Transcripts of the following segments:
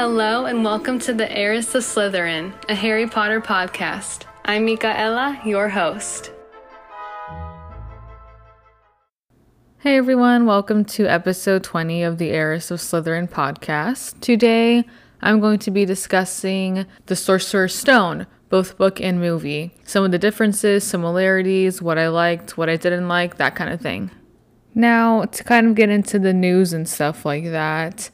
Hello and welcome to the Heiress of Slytherin, a Harry Potter podcast. I'm Michaela, your host. Hey everyone, welcome to episode 20 of the Heiress of Slytherin podcast. Today I'm going to be discussing The Sorcerer's Stone, both book and movie. Some of the differences, similarities, what I liked, what I didn't like, that kind of thing. Now, to kind of get into the news and stuff like that,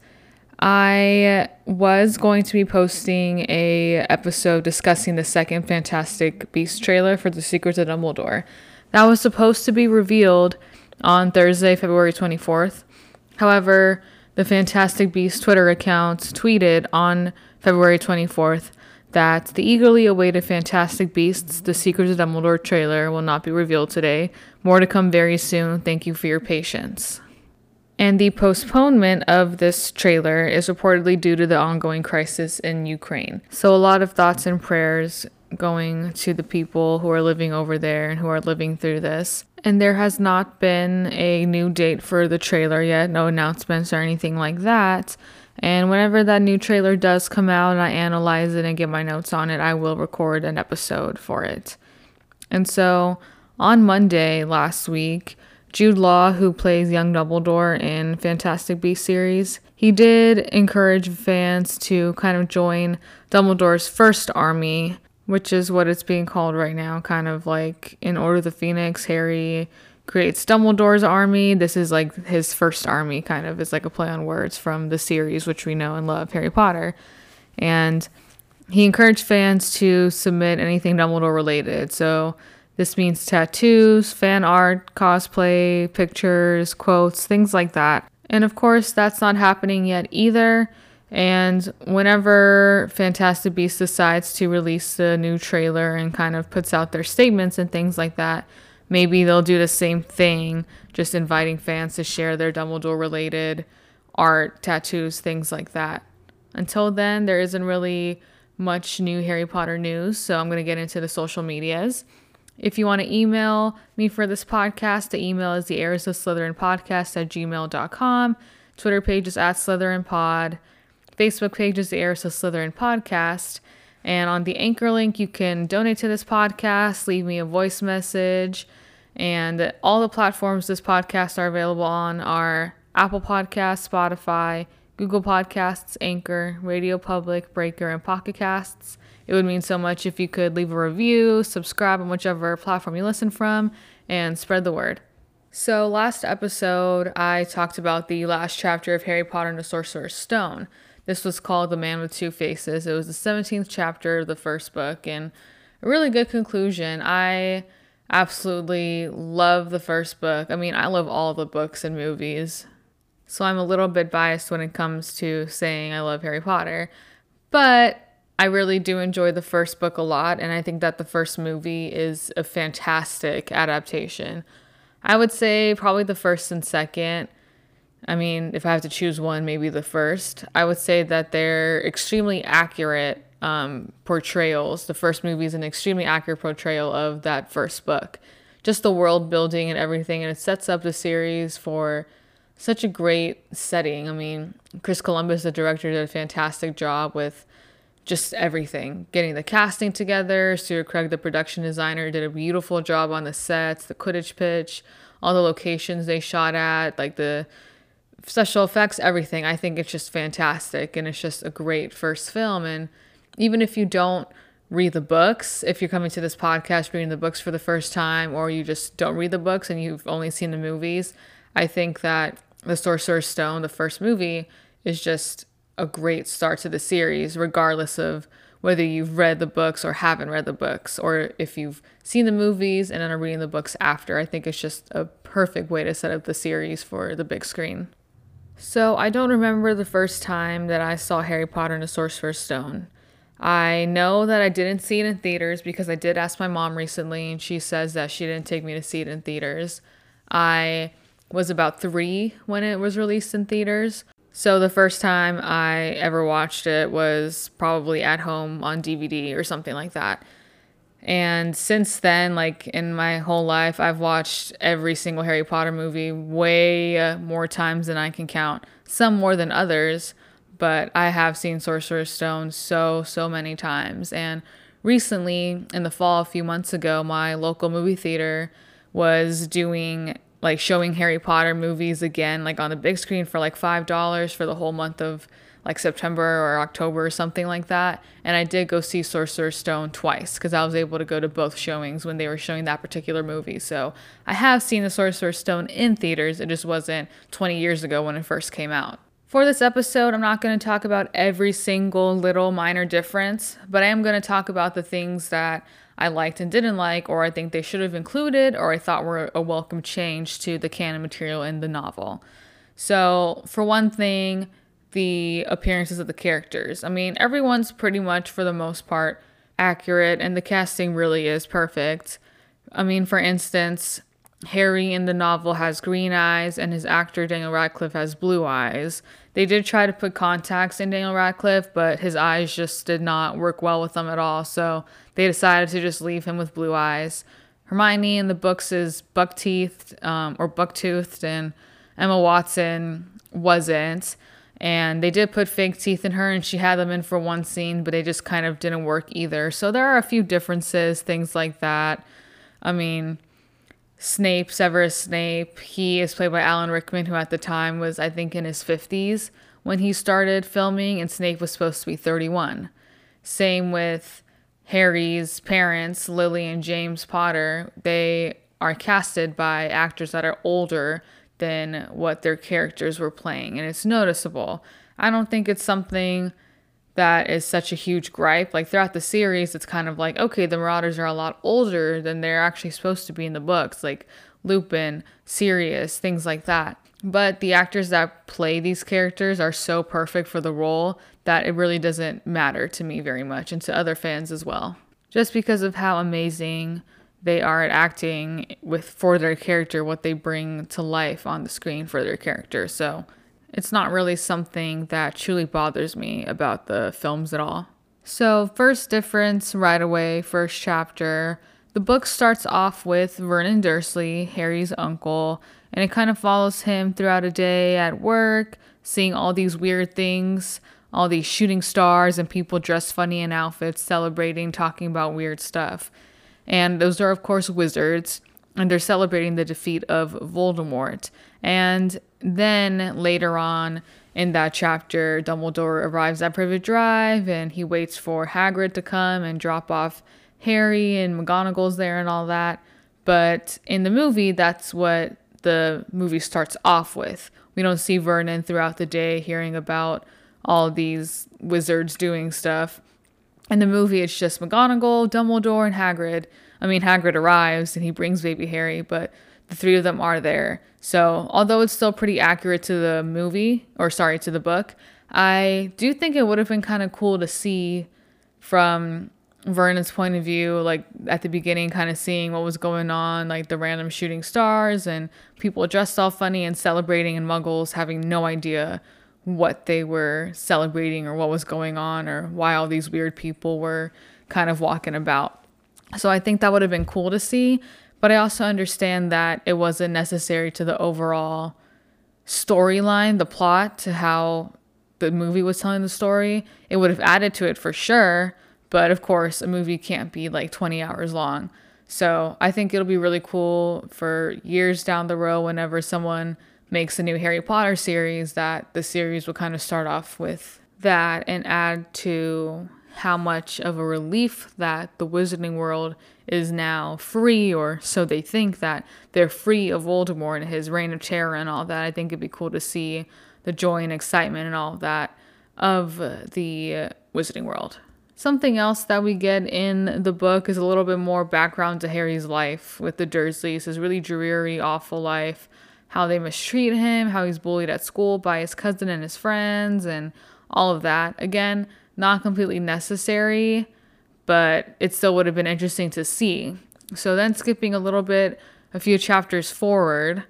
I was going to be posting a episode discussing the second Fantastic Beast trailer for The Secrets of Dumbledore. That was supposed to be revealed on Thursday, February 24th. However, the Fantastic Beast Twitter account tweeted on February 24th that the eagerly awaited Fantastic Beasts The Secrets of Dumbledore trailer will not be revealed today. More to come very soon. Thank you for your patience. And the postponement of this trailer is reportedly due to the ongoing crisis in Ukraine. So, a lot of thoughts and prayers going to the people who are living over there and who are living through this. And there has not been a new date for the trailer yet, no announcements or anything like that. And whenever that new trailer does come out and I analyze it and get my notes on it, I will record an episode for it. And so on Monday last week, Jude Law, who plays young Dumbledore in Fantastic Beasts series, he did encourage fans to kind of join Dumbledore's first army, which is what it's being called right now, kind of like in Order of the Phoenix, Harry creates Dumbledore's army. This is like his first army, kind of. It's like a play on words from the series, which we know and love, Harry Potter. And he encouraged fans to submit anything Dumbledore related. So this means tattoos, fan art, cosplay, pictures, quotes, things like that. And of course, that's not happening yet either. And whenever Fantastic Beasts decides to release the new trailer and kind of puts out their statements and things like that, maybe they'll do the same thing, just inviting fans to share their Dumbledore related art, tattoos, things like that. Until then, there isn't really much new Harry Potter news, so I'm going to get into the social medias. If you want to email me for this podcast, the email is the Heiress of Slytherin podcast at gmail.com. Twitter page is at Slytherin Pod. Facebook page is the Heiress of Slytherin podcast. And on the anchor link, you can donate to this podcast, leave me a voice message. And all the platforms this podcast are available on are Apple Podcasts, Spotify, Google Podcasts, Anchor, Radio Public, Breaker, and Pocket Casts. It would mean so much if you could leave a review, subscribe on whichever platform you listen from, and spread the word. So, last episode, I talked about the last chapter of Harry Potter and the Sorcerer's Stone. This was called The Man with Two Faces. It was the 17th chapter of the first book, and a really good conclusion. I absolutely love the first book. I mean, I love all the books and movies. So I'm a little bit biased when it comes to saying I love Harry Potter. But I really do enjoy the first book a lot, and I think that the first movie is a fantastic adaptation. I would say probably the first and second. I mean, if I have to choose one, maybe the first. I would say that they're extremely accurate um, portrayals. The first movie is an extremely accurate portrayal of that first book. Just the world building and everything, and it sets up the series for such a great setting. I mean, Chris Columbus, the director, did a fantastic job with just everything. Getting the casting together. Stuart Craig, the production designer, did a beautiful job on the sets, the Quidditch pitch, all the locations they shot at, like the special effects, everything. I think it's just fantastic and it's just a great first film. And even if you don't read the books, if you're coming to this podcast reading the books for the first time, or you just don't read the books and you've only seen the movies, I think that The Sorcerer's Stone, the first movie, is just a great start to the series, regardless of whether you've read the books or haven't read the books, or if you've seen the movies and then are reading the books after. I think it's just a perfect way to set up the series for the big screen. So, I don't remember the first time that I saw Harry Potter and the Sorcerer's Stone. I know that I didn't see it in theaters because I did ask my mom recently, and she says that she didn't take me to see it in theaters. I was about three when it was released in theaters. So the first time I ever watched it was probably at home on DVD or something like that. And since then, like in my whole life, I've watched every single Harry Potter movie way more times than I can count. Some more than others, but I have seen Sorcerer's Stone so, so many times. And recently, in the fall, a few months ago, my local movie theater was doing like showing Harry Potter movies again, like on the big screen for like $5 for the whole month of like September or October or something like that. And I did go see Sorcerer's Stone twice because I was able to go to both showings when they were showing that particular movie. So I have seen the Sorcerer's Stone in theaters. It just wasn't 20 years ago when it first came out. For this episode, I'm not going to talk about every single little minor difference, but I am going to talk about the things that I liked and didn't like, or I think they should have included, or I thought were a welcome change to the canon material in the novel. So, for one thing, the appearances of the characters. I mean, everyone's pretty much, for the most part, accurate, and the casting really is perfect. I mean, for instance, Harry in the novel has green eyes, and his actor Daniel Radcliffe has blue eyes. They did try to put contacts in Daniel Radcliffe, but his eyes just did not work well with them at all, so they decided to just leave him with blue eyes. Hermione in the books is buck teethed um, or buck toothed, and Emma Watson wasn't. And they did put fake teeth in her, and she had them in for one scene, but they just kind of didn't work either. So there are a few differences, things like that. I mean, Snape, Severus Snape, he is played by Alan Rickman, who at the time was, I think, in his 50s when he started filming, and Snape was supposed to be 31. Same with Harry's parents, Lily and James Potter. They are casted by actors that are older than what their characters were playing, and it's noticeable. I don't think it's something that is such a huge gripe. Like throughout the series, it's kind of like, okay, the Marauders are a lot older than they're actually supposed to be in the books, like Lupin, Sirius, things like that. But the actors that play these characters are so perfect for the role that it really doesn't matter to me very much and to other fans as well. Just because of how amazing they are at acting with for their character, what they bring to life on the screen for their character. So it's not really something that truly bothers me about the films at all. So, first difference right away, first chapter. The book starts off with Vernon Dursley, Harry's uncle, and it kind of follows him throughout a day at work, seeing all these weird things, all these shooting stars and people dressed funny in outfits, celebrating, talking about weird stuff. And those are, of course, wizards and they're celebrating the defeat of Voldemort. And then later on in that chapter, Dumbledore arrives at Privet Drive and he waits for Hagrid to come and drop off Harry and McGonagall's there and all that. But in the movie, that's what the movie starts off with. We don't see Vernon throughout the day hearing about all these wizards doing stuff. In the movie, it's just McGonagall, Dumbledore, and Hagrid I mean, Hagrid arrives and he brings baby Harry, but the three of them are there. So, although it's still pretty accurate to the movie, or sorry, to the book, I do think it would have been kind of cool to see from Vernon's point of view, like at the beginning, kind of seeing what was going on, like the random shooting stars and people dressed all funny and celebrating, and muggles having no idea what they were celebrating or what was going on or why all these weird people were kind of walking about. So I think that would have been cool to see, but I also understand that it wasn't necessary to the overall storyline, the plot, to how the movie was telling the story. It would have added to it for sure, but of course, a movie can't be like 20 hours long. So I think it'll be really cool for years down the road whenever someone makes a new Harry Potter series that the series will kind of start off with that and add to how much of a relief that the wizarding world is now free, or so they think that they're free of Voldemort and his reign of terror and all that. I think it'd be cool to see the joy and excitement and all of that of uh, the uh, wizarding world. Something else that we get in the book is a little bit more background to Harry's life with the Dursleys, his really dreary, awful life, how they mistreat him, how he's bullied at school by his cousin and his friends, and all of that. Again, not completely necessary, but it still would have been interesting to see. So then skipping a little bit a few chapters forward,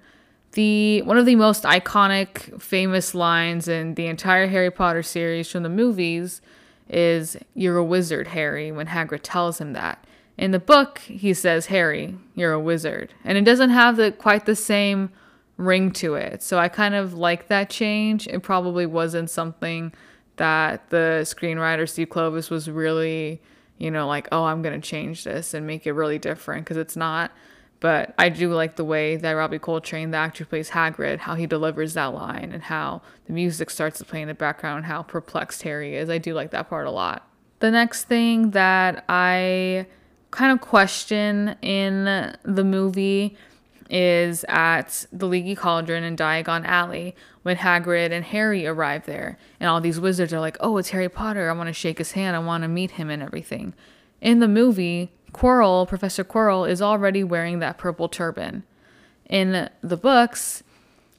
the one of the most iconic famous lines in the entire Harry Potter series from the movies is you're a wizard, Harry, when Hagrid tells him that. In the book, he says, "Harry, you're a wizard." And it doesn't have the quite the same ring to it. So I kind of like that change. It probably wasn't something that the screenwriter Steve Kloves was really, you know, like, oh, I'm going to change this and make it really different because it's not. But I do like the way that Robbie Coltrane, the actor who plays Hagrid, how he delivers that line and how the music starts to play in the background and how perplexed Harry is. I do like that part a lot. The next thing that I kind of question in the movie is at the Leaky Cauldron in Diagon Alley when Hagrid and Harry arrive there. And all these wizards are like, oh, it's Harry Potter. I want to shake his hand. I want to meet him and everything. In the movie, Quirrell, Professor Quirrell, is already wearing that purple turban. In the books,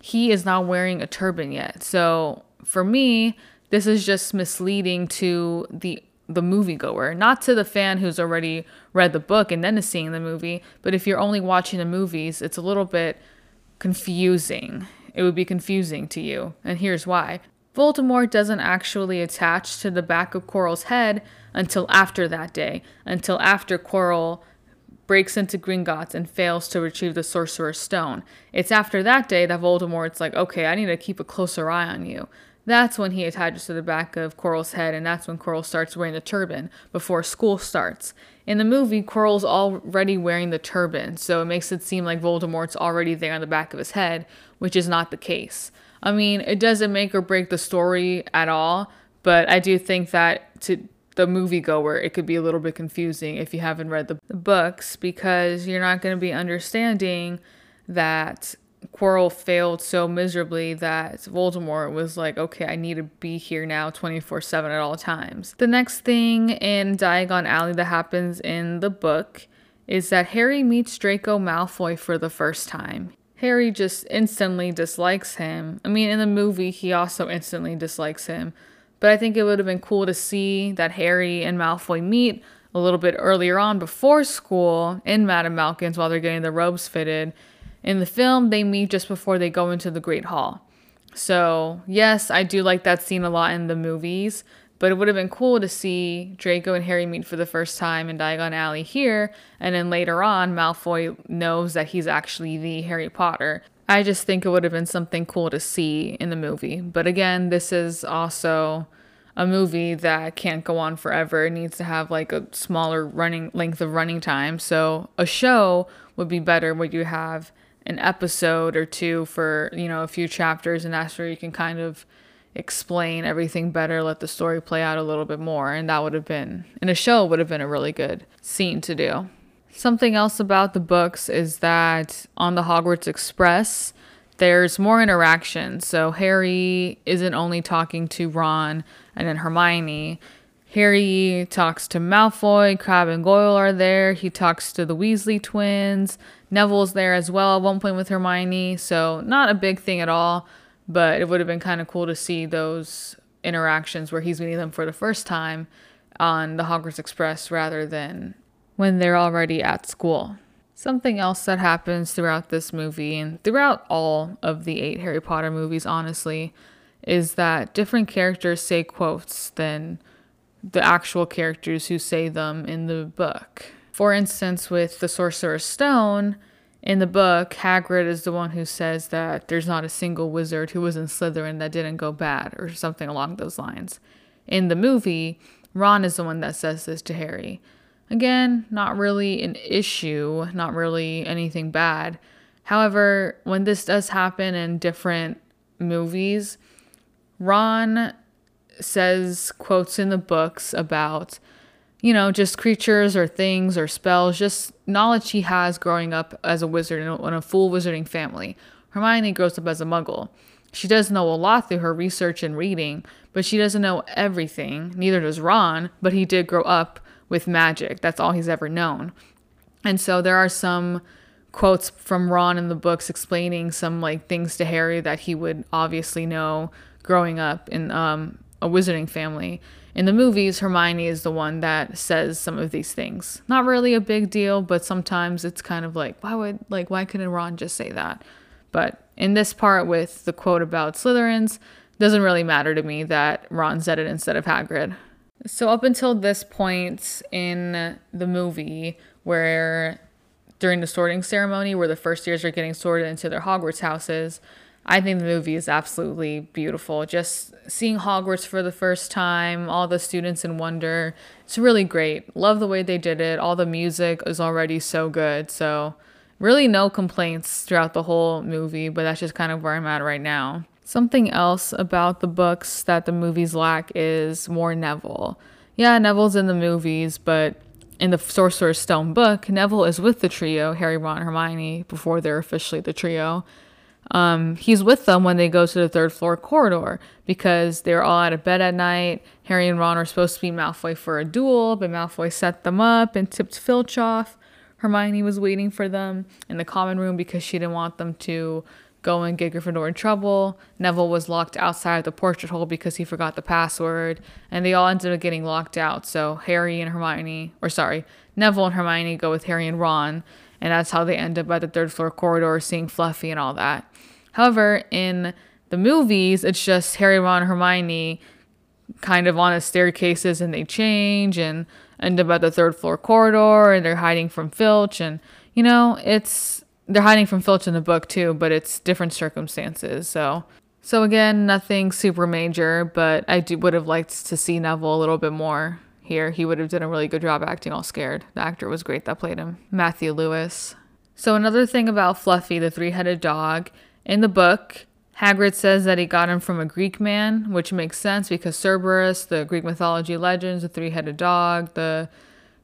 he is not wearing a turban yet. So for me, this is just misleading to the the moviegoer, not to the fan who's already read the book and then is seeing the movie. But if you're only watching the movies, it's a little bit confusing. It would be confusing to you, and here's why. Voldemort doesn't actually attach to the back of Quirrell's head until after that day, until after Quirrell breaks into Gringotts and fails to retrieve the Sorcerer's Stone. It's after that day that Voldemort's like, okay, I need to keep a closer eye on you. That's when he attaches to the back of Quirrell's head, and that's when Quirrell starts wearing the turban before school starts. In the movie, Quirrell's already wearing the turban, so it makes it seem like Voldemort's already there on the back of his head, which is not the case. I mean, it doesn't make or break the story at all, but I do think that to the moviegoer, it could be a little bit confusing if you haven't read the books because you're not going to be understanding that Quirrell failed so miserably that Voldemort was like, okay, I need to be here now 24 7 at all times. The next thing in Diagon Alley that happens in the book is that Harry meets Draco Malfoy for the first time. Harry just instantly dislikes him. I mean, in the movie, he also instantly dislikes him. But I think it would have been cool to see that Harry and Malfoy meet a little bit earlier on before school in Madame Malkin's while they're getting the robes fitted in the film, they meet just before they go into the Great Hall. So, yes, I do like that scene a lot in the movies, but it would have been cool to see Draco and Harry meet for the first time in Diagon Alley here, and then later on, Malfoy knows that he's actually the Harry Potter. I just think it would have been something cool to see in the movie. But again, this is also a movie that can't go on forever. It needs to have like a smaller running length of running time. So a show would be better where you have an episode or two for you know a few chapters and that's where you can kind of explain everything better let the story play out a little bit more and that would have been in a show would have been a really good scene to do something else about the books is that on the hogwarts express there's more interaction so harry isn't only talking to ron and then hermione Harry talks to Malfoy, Crabbe and Goyle are there. He talks to the Weasley twins. Neville's there as well at one point with Hermione. So, not a big thing at all, but it would have been kind of cool to see those interactions where he's meeting them for the first time on the Hogwarts Express rather than when they're already at school. Something else that happens throughout this movie and throughout all of the eight Harry Potter movies, honestly, is that different characters say quotes than the actual characters who say them in the book. For instance, with the Sorcerer's Stone, in the book, Hagrid is the one who says that there's not a single wizard who was in Slytherin that didn't go bad, or something along those lines. In the movie, Ron is the one that says this to Harry. Again, not really an issue, not really anything bad. However, when this does happen in different movies, Ron says quotes in the books about you know, just creatures or things or spells, just knowledge he has growing up as a wizard in a, in a full wizarding family. Hermione grows up as a muggle. She does know a lot through her research and reading, but she doesn't know everything. Neither does Ron, but he did grow up with magic. That's all he's ever known. And so there are some quotes from Ron in the books explaining some like things to Harry that he would obviously know growing up in um, a wizarding family. In the movies, Hermione is the one that says some of these things. Not really a big deal, but sometimes it's kind of like, why would like why couldn't Ron just say that? But in this part with the quote about Slytherins, doesn't really matter to me that Ron said it instead of Hagrid. So up until this point in the movie where during the sorting ceremony where the first years are getting sorted into their Hogwarts houses, I think the movie is absolutely beautiful. Just seeing Hogwarts for the first time, all the students in wonder, it's really great. Love the way they did it. All the music is already so good. So, really, no complaints throughout the whole movie, but that's just kind of where I'm at right now. Something else about the books that the movies lack is more Neville. Yeah, Neville's in the movies, but in the Sorcerer's Stone book, Neville is with the trio, Harry, Ron, Hermione, before they're officially the trio. Um, he's with them when they go to the third floor corridor because they're all out of bed at night. Harry and Ron are supposed to be Malfoy for a duel, but Malfoy set them up and tipped Filch off. Hermione was waiting for them in the common room because she didn't want them to go and get Gryffindor in trouble. Neville was locked outside the portrait hole because he forgot the password, and they all ended up getting locked out. So Harry and Hermione, or sorry, Neville and Hermione go with Harry and Ron, and that's how they end up at the third floor corridor seeing Fluffy and all that. However, in the movies, it's just Harry, Ron, and Hermione kind of on the staircases and they change and end up at the third floor corridor and they're hiding from Filch and you know, it's they're hiding from Filch in the book too, but it's different circumstances. So so again, nothing super major, but I do would have liked to see Neville a little bit more here. He would have done a really good job acting all scared. The actor was great that played him, Matthew Lewis. So another thing about Fluffy, the three-headed dog, in the book, Hagrid says that he got him from a Greek man, which makes sense because Cerberus, the Greek mythology legends, the three-headed dog, the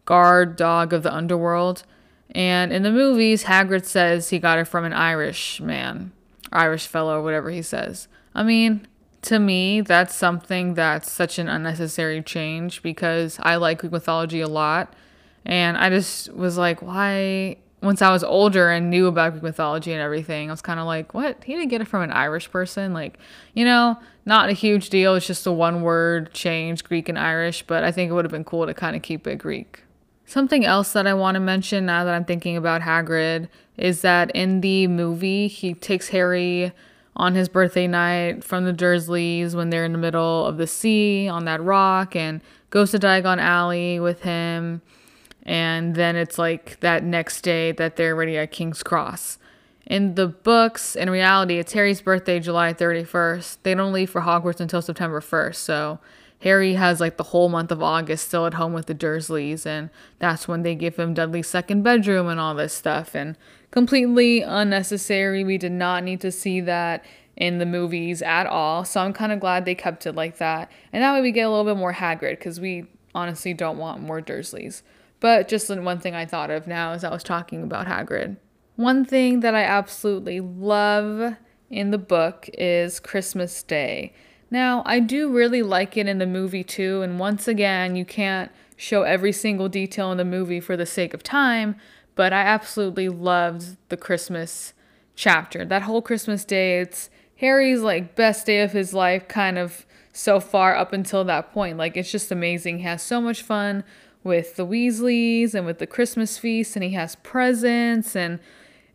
guard dog of the underworld. And in the movies, Hagrid says he got it from an Irish man, Irish fellow, whatever he says. I mean, to me, that's something that's such an unnecessary change because I like Greek mythology a lot. And I just was like, why? Once I was older and knew about Greek mythology and everything, I was kind of like, what? He didn't get it from an Irish person? Like, you know, not a huge deal. It's just a one word change, Greek and Irish, but I think it would have been cool to kind of keep it Greek. Something else that I want to mention now that I'm thinking about Hagrid is that in the movie, he takes Harry on his birthday night from the Dursleys when they're in the middle of the sea on that rock and goes to Diagon Alley with him. And then it's like that next day that they're already at King's Cross. In the books, in reality, it's Harry's birthday, July 31st. They don't leave for Hogwarts until September 1st. So Harry has like the whole month of August still at home with the Dursleys, and that's when they give him Dudley's second bedroom and all this stuff. And completely unnecessary. We did not need to see that in the movies at all. So I'm kind of glad they kept it like that. And that way we get a little bit more Hagrid because we honestly don't want more Dursleys. But just one thing I thought of now as I was talking about Hagrid. One thing that I absolutely love in the book is Christmas Day. Now, I do really like it in the movie too, and once again, you can't show every single detail in the movie for the sake of time, but I absolutely loved the Christmas chapter. That whole Christmas day, it's Harry's like best day of his life kind of so far up until that point. Like it's just amazing. He has so much fun with the Weasleys and with the Christmas feast and he has presents and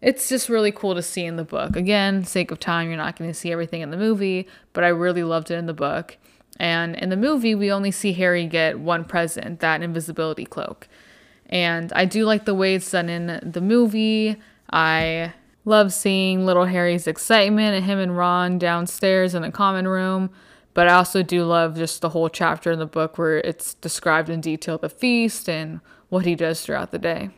it's just really cool to see in the book. Again, sake of time, you're not going to see everything in the movie, but I really loved it in the book. And in the movie, we only see Harry get one present, that invisibility cloak. And I do like the way it's done in the movie. I love seeing little Harry's excitement and him and Ron downstairs in the common room. But I also do love just the whole chapter in the book where it's described in detail the feast and what he does throughout the day.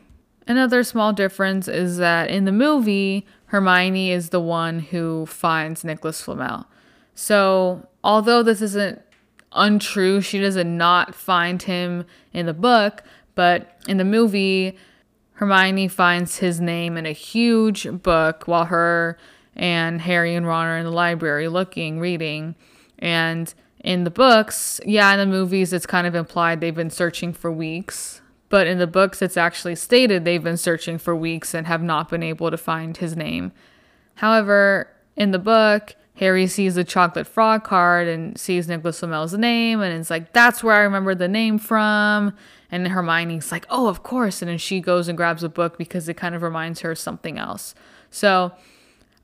Another small difference is that in the movie, Hermione is the one who finds Nicholas Flamel. So, although this isn't untrue, she doesn't not find him in the book, but in the movie, Hermione finds his name in a huge book while her and Harry and Ron are in the library looking, reading. And in the books, yeah, in the movies, it's kind of implied they've been searching for weeks but in the books, it's actually stated they've been searching for weeks and have not been able to find his name. However, in the book, Harry sees the chocolate frog card and sees Nicholas Flamel's name, and it's like, that's where I remember the name from. And Hermione's like, oh, of course. And then she goes and grabs a book because it kind of reminds her of something else. So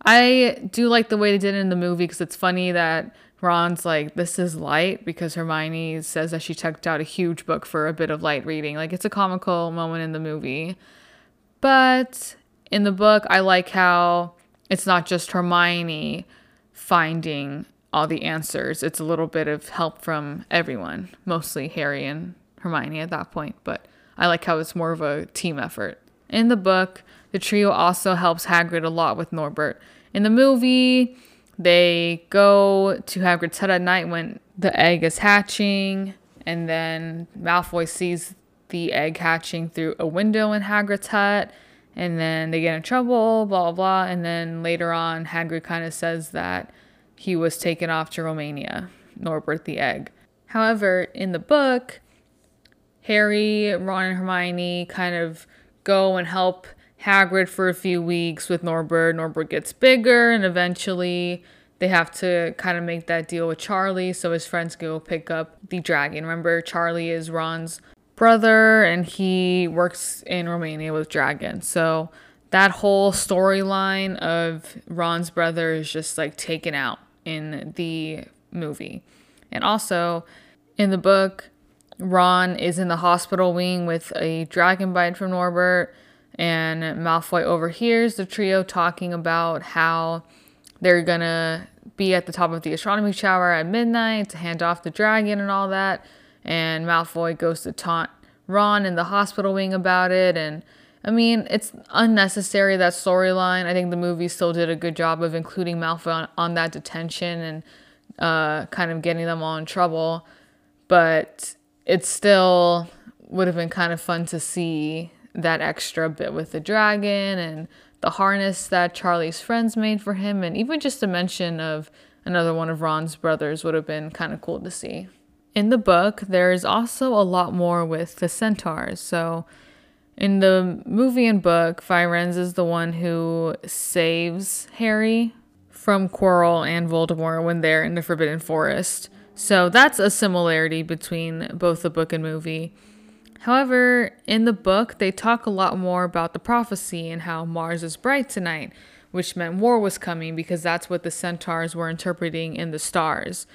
I do like the way they did it in the movie because it's funny that Ron's like, this is light because Hermione says that she checked out a huge book for a bit of light reading. Like, it's a comical moment in the movie. But in the book, I like how it's not just Hermione finding all the answers. It's a little bit of help from everyone, mostly Harry and Hermione at that point, but I like how it's more of a team effort. In the book, the trio also helps Hagrid a lot with Norbert. In the movie, they go to Hagrid's hut at night when the egg is hatching, and then Malfoy sees the egg hatching through a window in Hagrid's hut, and then they get in trouble, blah, blah, blah. And then later on, Hagrid kind of says that he was taken off to Romania, Norbert the egg. However, in the book, Harry, Ron, and Hermione kind of go and help Hagrid for a few weeks with Norbert. Norbert gets bigger, and eventually they have to kind of make that deal with Charlie so his friends go pick up the dragon. Remember, Charlie is Ron's brother, and he works in Romania with dragons. So that whole storyline of Ron's brother is just like taken out in the movie. And also in the book, Ron is in the hospital wing with a dragon bite from Norbert, and Malfoy overhears the trio talking about how they're gonna be at the top of the astronomy tower at midnight to hand off the dragon and all that. And Malfoy goes to taunt Ron in the hospital wing about it. And I mean, it's unnecessary that storyline. I think the movie still did a good job of including Malfoy on, on that detention and uh, kind of getting them all in trouble. But it still would have been kind of fun to see that extra bit with the dragon and the harness that Charlie's friends made for him, and even just a mention of another one of Ron's brothers would have been kind of cool to see. In the book, there's also a lot more with the centaurs. So, in the movie and book, Firenze is the one who saves Harry from Quirrell and Voldemort when they're in the Forbidden Forest. So that's a similarity between both the book and movie. However, in the book, they talk a lot more about the prophecy and how Mars is bright tonight, which meant war was coming because that's what the centaurs were interpreting in the stars.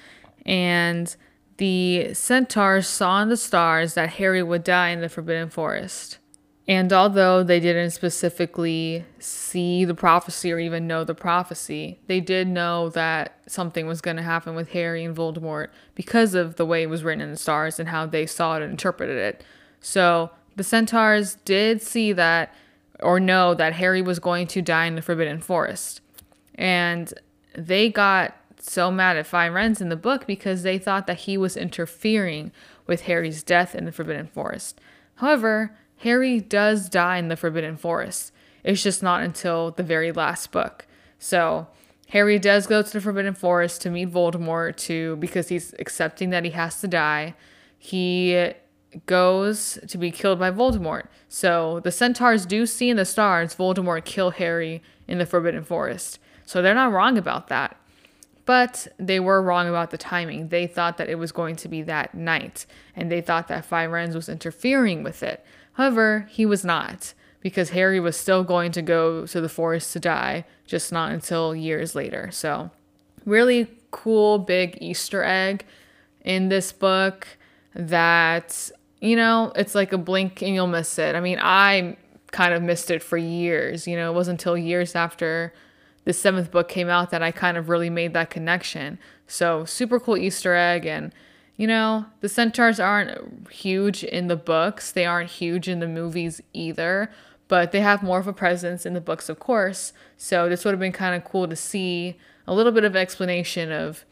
And the centaurs saw in the stars that Harry would die in the Forbidden Forest. And although they didn't specifically see the prophecy or even know the prophecy, they did know that something was going to happen with Harry and Voldemort because of the way it was written in the stars and how they saw it and interpreted it. So the centaurs did see that or know that Harry was going to die in the Forbidden Forest. And they got so mad at Firenze in the book because they thought that he was interfering with Harry's death in the Forbidden Forest. However, Harry does die in the Forbidden Forest. It's just not until the very last book. So Harry does go to the Forbidden Forest to meet Voldemort to because he's accepting that he has to die. He goes to be killed by Voldemort. So the centaurs do see in the stars Voldemort kill Harry in the Forbidden Forest. So they're not wrong about that. But they were wrong about the timing. They thought that it was going to be that night, and they thought that Firenze was interfering with it. However, he was not, because Harry was still going to go to the forest to die, just not until years later. So, really cool big Easter egg in this book that, you know, it's like a blink and you'll miss it. I mean, I kind of missed it for years. You know, it wasn't until years after the seventh book came out that I kind of really made that connection. So, super cool Easter egg and you know, the centaurs aren't huge in the books, they aren't huge in the movies either, but they have more of a presence in the books, of course. So this would have been kind of cool to see a little bit of explanation of,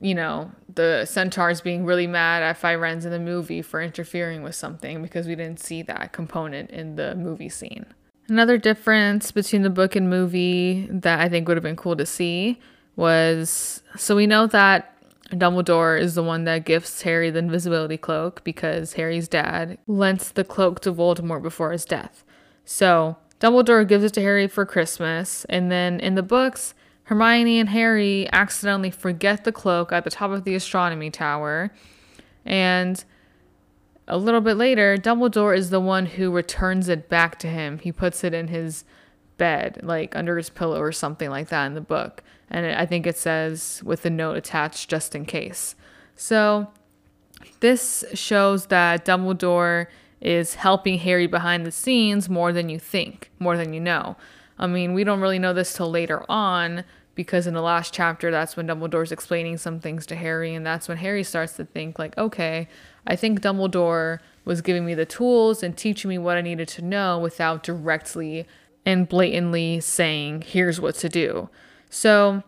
you know, the centaurs being really mad at Firenze in the movie for interfering with something because we didn't see that component in the movie scene. Another difference between the book and movie that I think would have been cool to see was so we know that Dumbledore is the one that gifts Harry the invisibility cloak because Harry's dad lent the cloak to Voldemort before his death. So Dumbledore gives it to Harry for Christmas, and then in the books, Hermione and Harry accidentally forget the cloak at the top of the astronomy tower. And a little bit later, Dumbledore is the one who returns it back to him. He puts it in his bed, like under his pillow or something like that in the book. And I think it says with a note attached just in case. So this shows that Dumbledore is helping Harry behind the scenes more than you think, more than you know. I mean, we don't really know this till later on because in the last chapter, that's when Dumbledore's explaining some things to Harry, and that's when Harry starts to think, like, okay, I think Dumbledore was giving me the tools and teaching me what I needed to know without directly and blatantly saying, here's what to do. So,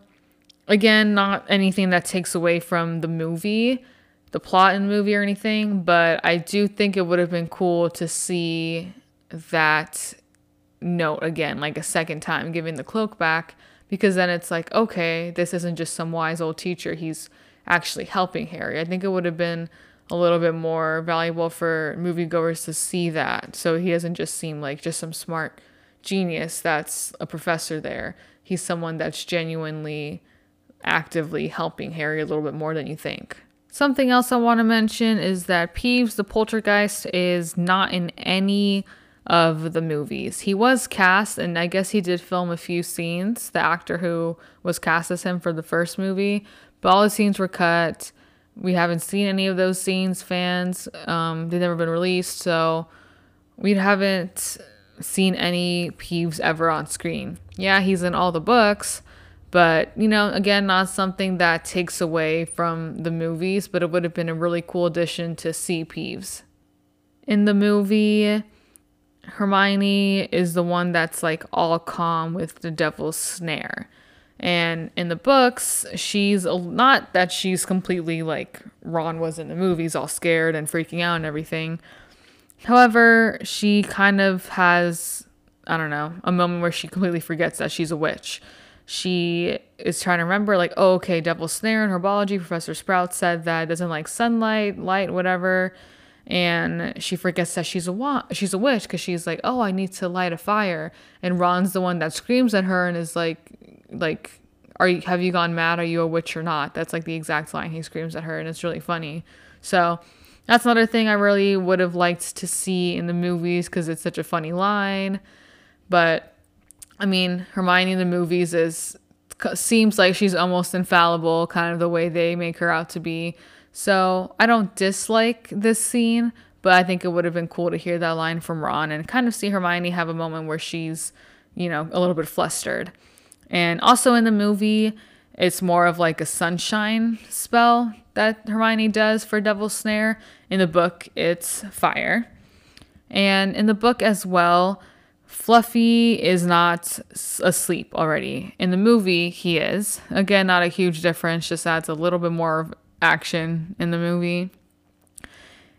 again, not anything that takes away from the movie, the plot in the movie or anything, but I do think it would have been cool to see that note again, like a second time, giving the cloak back, because then it's like, okay, this isn't just some wise old teacher, he's actually helping Harry. I think it would have been a little bit more valuable for moviegoers to see that. So he doesn't just seem like just some smart genius that's a professor there. He's someone that's genuinely actively helping Harry a little bit more than you think. Something else I want to mention is that Peeves the poltergeist is not in any of the movies. He was cast, and I guess he did film a few scenes, the actor who was cast as him for the first movie, but all the scenes were cut. We haven't seen any of those scenes, fans. Um, they've never been released, so we haven't seen any Peeves ever on screen. Yeah, he's in all the books, but you know, again, not something that takes away from the movies, but it would have been a really cool addition to see Peeves. In the movie, Hermione is the one that's like all calm with the devil's snare. And in the books, she's not that she's completely like Ron was in the movies, all scared and freaking out and everything. However, she kind of has, I don't know, a moment where she completely forgets that she's a witch. She is trying to remember, like, oh, okay, devil's snare in herbology. Professor Sprout said that doesn't like sunlight, light, whatever and she forgets that she's a wa- she's a witch because she's like, "Oh, I need to light a fire." And Ron's the one that screams at her and is like, "Like, are you have you gone mad? Are you a witch or not?" That's like the exact line he screams at her, and it's really funny. So that's another thing I really would have liked to see in the movies because it's such a funny line. But I mean, Hermione in the movies is seems like she's almost infallible, kind of the way they make her out to be. So I don't dislike this scene, but I think it would have been cool to hear that line from Ron and kind of see Hermione have a moment where she's, you know, a little bit flustered. And also in the movie, it's more of like a sunshine spell that Hermione does for Devil's Snare. In the book, it's fire. And in the book as well, Fluffy is not asleep already. In the movie, he is. Again, not a huge difference, just adds a little bit more action in the movie.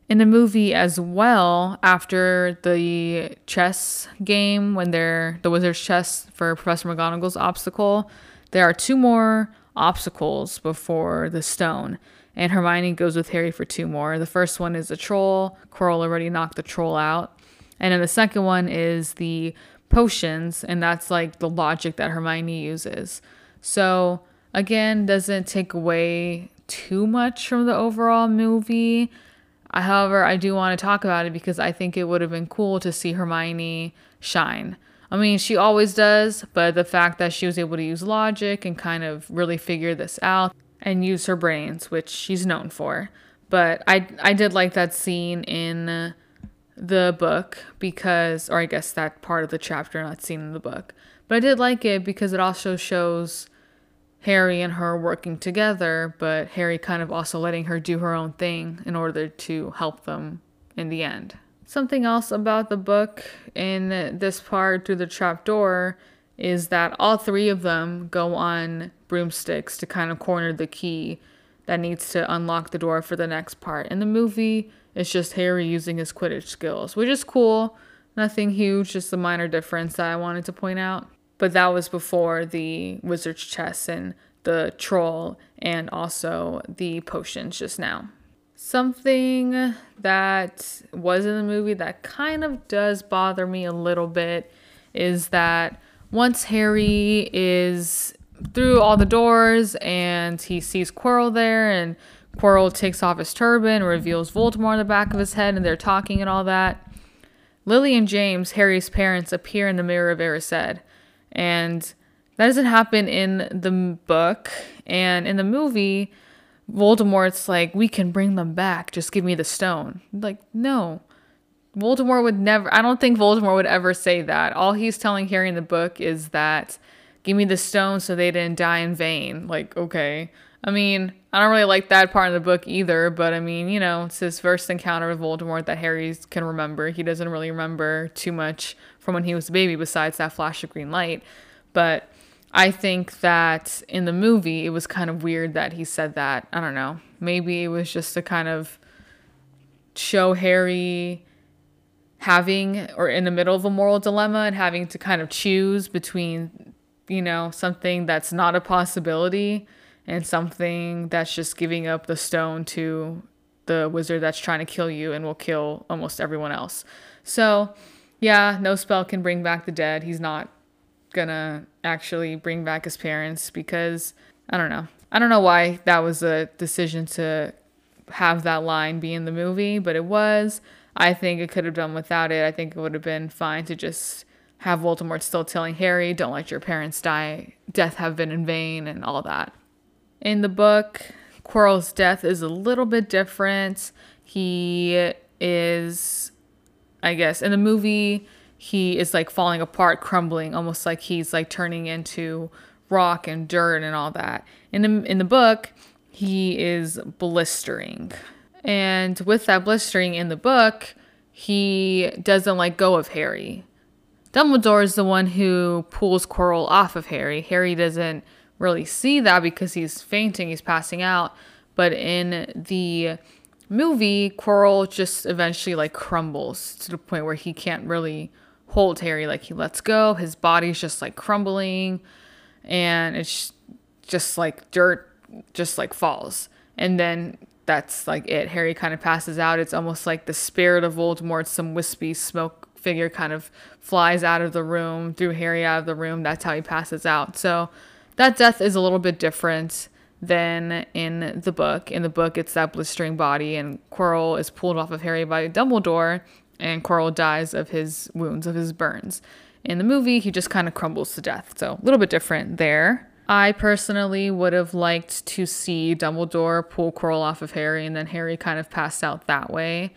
In the movie as well, after the chess game, when they're the wizard's chess for Professor McGonagall's obstacle, there are two more obstacles before the stone. And Hermione goes with Harry for two more. The first one is a troll. Quirrell already knocked the troll out. And then the second one is the potions, and that's like the logic that Hermione uses. So, again, doesn't take away too much from the overall movie. However, I do want to talk about it because I think it would have been cool to see Hermione shine. I mean, she always does, but the fact that she was able to use logic and kind of really figure this out and use her brains, which she's known for. But I I did like that scene in the book because or I guess that part of the chapter not seen in the book. But I did like it because it also shows Harry and her working together, but Harry kind of also letting her do her own thing in order to help them in the end. Something else about the book in this part through the trap door is that all three of them go on broomsticks to kind of corner the key that needs to unlock the door for the next part. In the movie, it's just Harry using his Quidditch skills, which is cool. Nothing huge, just a minor difference that I wanted to point out but that was before the wizard's chess and the troll and also the potions just now. Something that was in the movie that kind of does bother me a little bit is that once Harry is through all the doors and he sees Quirrell there and Quirrell takes off his turban, reveals Voldemort on the back of his head, and they're talking and all that. Lily and James, Harry's parents, appear in the Mirror of Erised. And that doesn't happen in the book. And in the movie, Voldemort's like, we can bring them back. Just give me the stone. Like, no. Voldemort would never, I don't think Voldemort would ever say that. All he's telling Harry in the book is that give me the stone so they didn't die in vain. Like, okay. I mean, I don't really like that part of the book either, but I mean, you know, it's his first encounter with Voldemort that Harry can remember. He doesn't really remember too much from when he was a baby besides that flash of green light. But I think that in the movie, it was kind of weird that he said that. I don't know. Maybe it was just to kind of show Harry having or in the middle of a moral dilemma and having to kind of choose between, you know, something that's not a possibility and something that's just giving up the stone to the wizard that's trying to kill you and will kill almost everyone else. So, yeah, no spell can bring back the dead. He's not gonna actually bring back his parents because I don't know. I don't know why that was a decision to have that line be in the movie, but it was. I think it could have done without it. I think it would have been fine to just have Voldemort still telling Harry, "Don't let your parents die. Death have been in vain," and all that. In the book, Quirrell's death is a little bit different. He is, I guess, in the movie, he is like falling apart, crumbling, almost like he's like turning into rock and dirt and all that. In the in the book, he is blistering. And with that blistering in the book, he doesn't let go of Harry. Dumbledore is the one who pulls Quirrell off of Harry. Harry doesn't really see that because he's fainting, he's passing out. But in the movie, Quirrell just eventually like crumbles to the point where he can't really hold Harry. Like he lets go, his body's just like crumbling, and it's just like dirt, just like falls. And then that's like it. Harry kind of passes out. It's almost like the spirit of Voldemort, some wispy smoke figure kind of flies out of the room, threw Harry out of the room. That's how he passes out. So that death is a little bit different than in the book. In the book, it's that blistering body, and Quirrell is pulled off of Harry by Dumbledore, and Quirrell dies of his wounds, of his burns. In the movie, he just kind of crumbles to death. So a little bit different there. I personally would have liked to see Dumbledore pull Quirrell off of Harry and then Harry kind of passed out that way.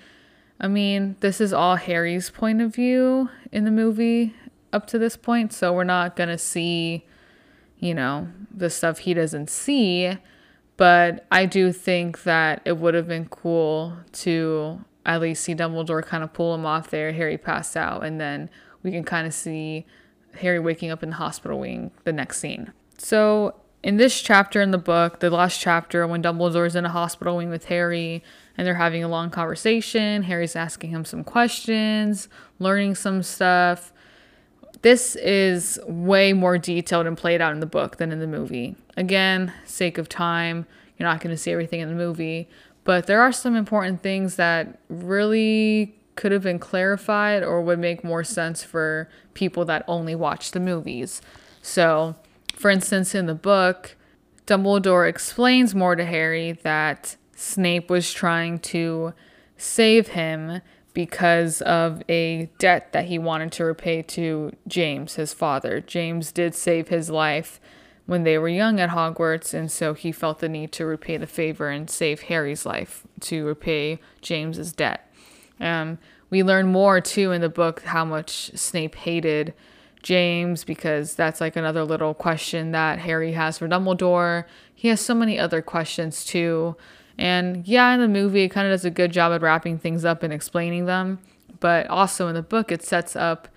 I mean, this is all Harry's point of view in the movie up to this point, so we're not going to see you know, the stuff he doesn't see. But I do think that it would have been cool to at least see Dumbledore kind of pull him off there, Harry passed out, and then we can kind of see Harry waking up in the hospital wing the next scene. So, in this chapter in the book, the last chapter, when Dumbledore's in a hospital wing with Harry and they're having a long conversation, Harry's asking him some questions, learning some stuff. This is way more detailed and played out in the book than in the movie. Again, sake of time, you're not going to see everything in the movie, but there are some important things that really could have been clarified or would make more sense for people that only watch the movies. So, for instance, in the book, Dumbledore explains more to Harry that Snape was trying to save him because of a debt that he wanted to repay to James, his father. James did save his life when they were young at Hogwarts, and so he felt the need to repay the favor and save Harry's life to repay James's debt. Um, we learn more too in the book how much Snape hated James because that's like another little question that Harry has for Dumbledore. He has so many other questions too and yeah, in the movie, it kind of does a good job at wrapping things up and explaining them. But also in the book, it sets up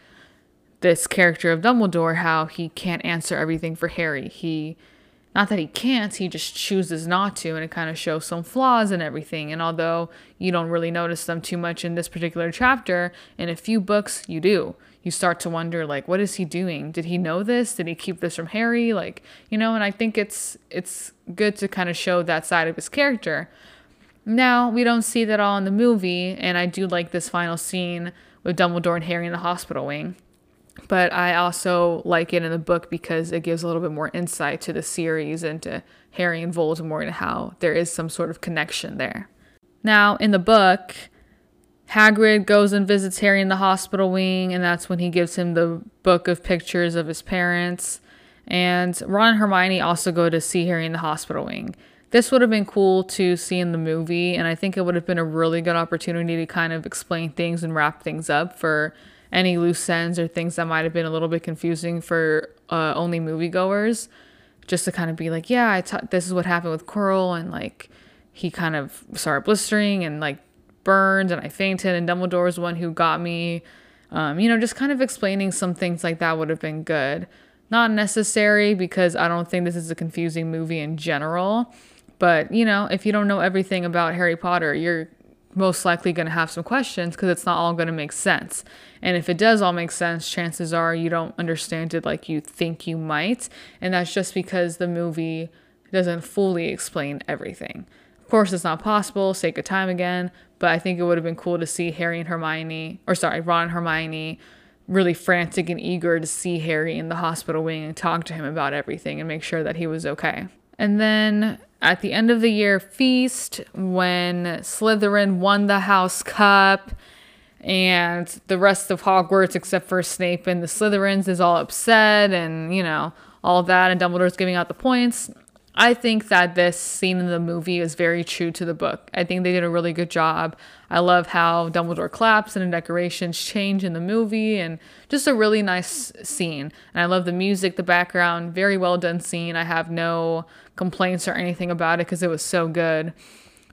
this character of Dumbledore, how he can't answer everything for Harry. He, not that he can't, he just chooses not to, and it kind of shows some flaws and everything. And although you don't really notice them too much in this particular chapter, in a few books, you do. You start to wonder like what is he doing? Did he know this? Did he keep this from harry? Like you know and i think it's it's good to kind of show that side of his character. Now we don't see that all in the movie and i do like this final scene with dumbledore and harry in the hospital wing but i also like it in the book because it gives a little bit more insight to the series and to harry and voldemort and how there is some sort of connection there now in the book Hagrid goes and visits Harry in the hospital wing, and that's when he gives him the book of pictures of his parents. And Ron and Hermione also go to see Harry in the hospital wing. This would have been cool to see in the movie, and I think it would have been a really good opportunity to kind of explain things and wrap things up for any loose ends or things that might have been a little bit confusing for uh, only moviegoers, just to kind of be like, yeah, I t- this is what happened with Quirrell, and like he kind of started blistering and like burned, and I fainted, and Dumbledore was one who got me. Um, you know, just kind of explaining some things like that would have been good. Not necessary because I don't think this is a confusing movie in general. But, you know, if you don't know everything about Harry Potter, you're most likely going to have some questions because it's not all going to make sense. And if it does all make sense, chances are you don't understand it like you think you might. And that's just because the movie doesn't fully explain everything. Of course, it's not possible, sake of time again, but I think it would have been cool to see Harry and Hermione, or sorry, Ron and Hermione, really frantic and eager to see Harry in the hospital wing and talk to him about everything and make sure that he was okay. And then at the end of the year feast, when Slytherin won the House Cup, and the rest of Hogwarts, except for Snape and the Slytherins, is all upset, and you know all that, and Dumbledore's giving out the points. I think that this scene in the movie is very true to the book. I think they did a really good job. I love how Dumbledore claps and the decorations change in the movie and just a really nice scene. And I love the music, the background, very well done scene. I have no complaints or anything about it because it was so good.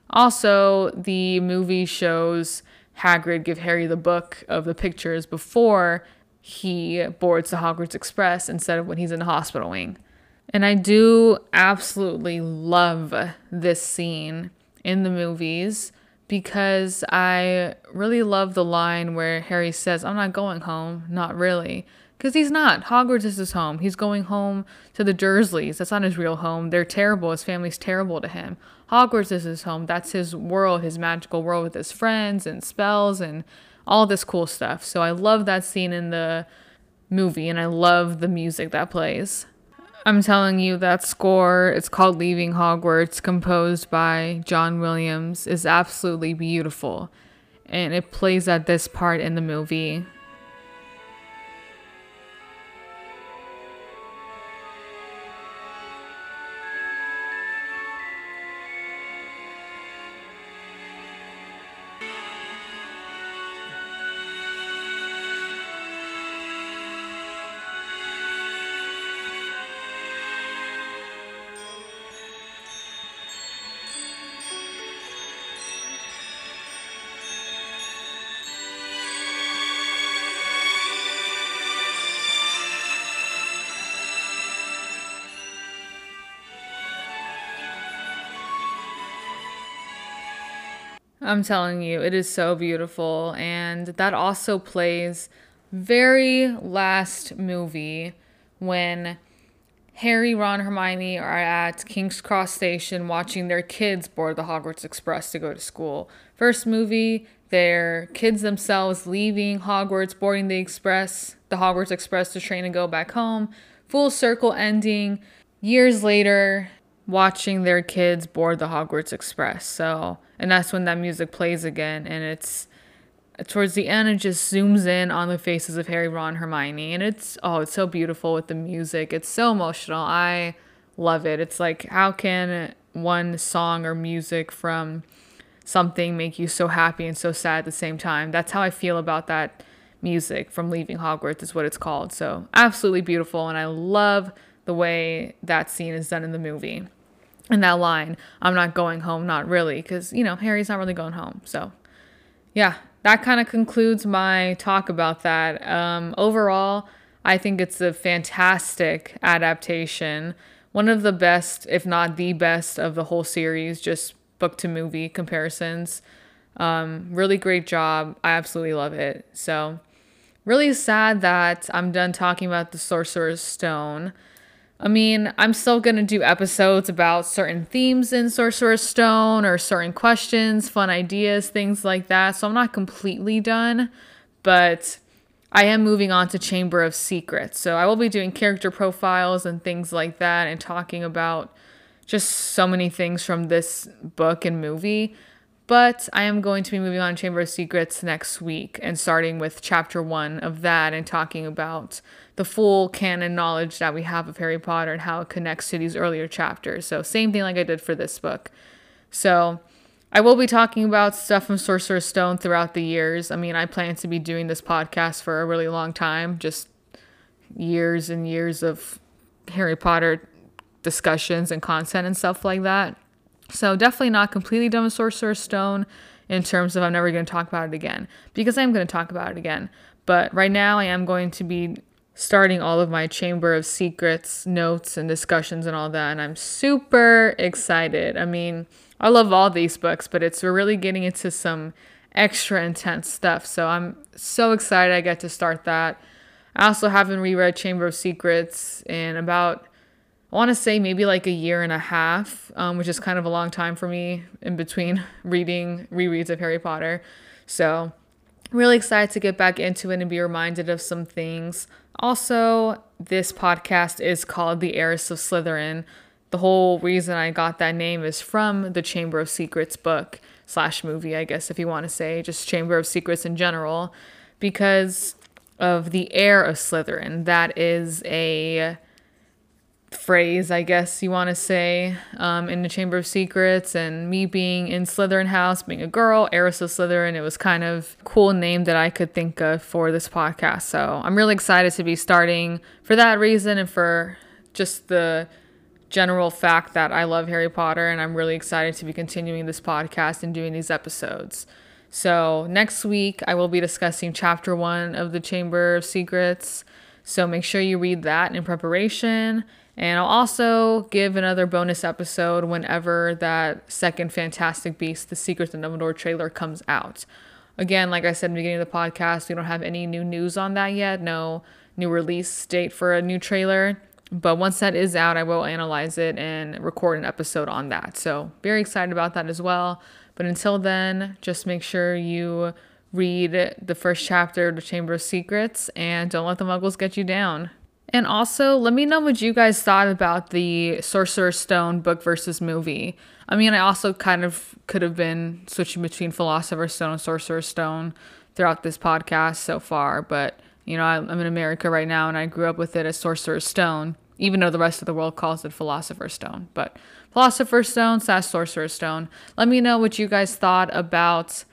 Also, the movie shows Hagrid give Harry the book of the pictures before he boards the Hogwarts Express instead of when he's in the hospital wing. And I do absolutely love this scene in the movies because I really love the line where Harry says, I'm not going home. Not really. Because he's not. Hogwarts is his home. He's going home to the Dursleys. That's not his real home. They're terrible. His family's terrible to him. Hogwarts is his home. That's his world, his magical world with his friends and spells and all this cool stuff. So I love that scene in the movie and I love the music that plays. I'm telling you, that score, it's called Leaving Hogwarts, composed by John Williams, is absolutely beautiful. And it plays at this part in the movie. I'm telling you, it is so beautiful. And that also plays very last movie when Harry, Ron, Hermione are at King's Cross Station watching their kids board the Hogwarts Express to go to school. First movie, their kids themselves leaving Hogwarts, boarding the express, the Hogwarts Express to train and go back home. Full circle ending. Years later, watching their kids board the Hogwarts Express. So, and that's when that music plays again, and it's towards the end it just zooms in on the faces of Harry, Ron, Hermione, and it's oh, it's so beautiful with the music. It's so emotional. I love it. It's like how can one song or music from something make you so happy and so sad at the same time? That's how I feel about that music from Leaving Hogwarts is what it's called. So, absolutely beautiful and I love the way that scene is done in the movie and that line, I'm not going home, not really, because, you know, Harry's not really going home. So, yeah, that kind of concludes my talk about that. Um, overall, I think it's a fantastic adaptation. One of the best, if not the best, of the whole series, just book to movie comparisons. Um, really great job. I absolutely love it. So, really sad that I'm done talking about the Sorcerer's Stone. I mean, I'm still going to do episodes about certain themes in Sorcerer's Stone or certain questions, fun ideas, things like that. So I'm not completely done, but I am moving on to Chamber of Secrets. So I will be doing character profiles and things like that and talking about just so many things from this book and movie. But I am going to be moving on to Chamber of Secrets next week and starting with chapter one of that and talking about the full canon knowledge that we have of Harry Potter and how it connects to these earlier chapters. So, same thing like I did for this book. So, I will be talking about stuff from Sorcerer's Stone throughout the years. I mean, I plan to be doing this podcast for a really long time, just years and years of Harry Potter discussions and content and stuff like that. So definitely not completely done with Sorcerer's Stone in terms of I'm never going to talk about it again because I am going to talk about it again. But right now I am going to be starting all of my Chamber of Secrets notes and discussions and all that and I'm super excited. I mean, I love all these books, but it's we're really getting into some extra intense stuff. So I'm so excited I get to start that. I also haven't reread Chamber of Secrets in about I want to say maybe like a year and a half, um, which is kind of a long time for me in between reading rereads of Harry Potter. So, really excited to get back into it and be reminded of some things. Also, this podcast is called The Heiress of Slytherin. The whole reason I got that name is from the Chamber of Secrets book slash movie, I guess, if you want to say, just Chamber of Secrets in general, because of the heir of Slytherin. That is a phrase, I guess you want to say, um, in the Chamber of Secrets, and me being in Slytherin House, being a girl, of Slytherin, it was kind of cool name that I could think of for this podcast. So I'm really excited to be starting for that reason and for just the general fact that I love Harry Potter, and I'm really excited to be continuing this podcast and doing these episodes. So next week I will be discussing chapter one of the Chamber of Secrets. So make sure you read that in preparation. And I'll also give another bonus episode whenever that second Fantastic Beast, The Secrets of Dumbledore trailer comes out. Again, like I said in the beginning of the podcast, we don't have any new news on that yet. No new release date for a new trailer. But once that is out, I will analyze it and record an episode on that. So, very excited about that as well. But until then, just make sure you read the first chapter of The Chamber of Secrets and don't let the muggles get you down. And also, let me know what you guys thought about the Sorcerer's Stone book versus movie. I mean, I also kind of could have been switching between Philosopher's Stone and Sorcerer's Stone throughout this podcast so far, but you know, I'm in America right now and I grew up with it as Sorcerer's Stone, even though the rest of the world calls it Philosopher's Stone. But Philosopher's Stone slash Sorcerer's Stone. Let me know what you guys thought about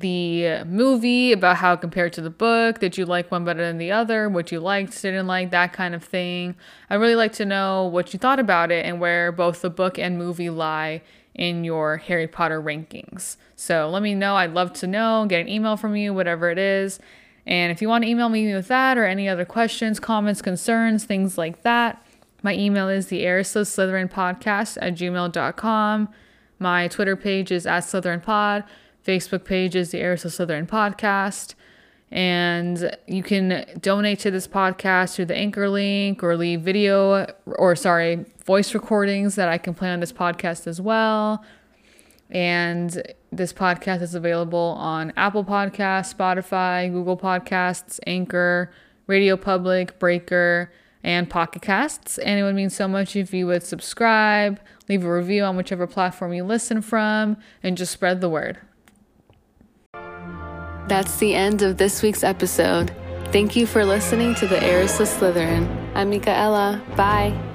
the movie, about how compared to the book. Did you like one better than the other? What you liked, didn't like, that kind of thing. I really like to know what you thought about it and where both the book and movie lie in your Harry Potter rankings. So let me know. I'd love to know. Get an email from you, whatever it is. And if you want to email me with that or any other questions, comments, concerns, things like that, my email is the of Slytherin podcast at gmail.com. My Twitter page is at Slytherin Pod. Facebook page is the Heiress of Slytherin podcast. And you can donate to this podcast through the anchor link or leave video or, sorry, voice recordings that I can play on this podcast as well. And this podcast is available on Apple Podcasts, Spotify, Google Podcasts, Anchor, Radio Public, Breaker, and Pocket Casts. And it would mean so much if you would subscribe, leave a review on whichever platform you listen from, and just spread the word. That's the end of this week's episode. Thank you for listening to the Heiress of Slytherin. I'm Michaela. Bye.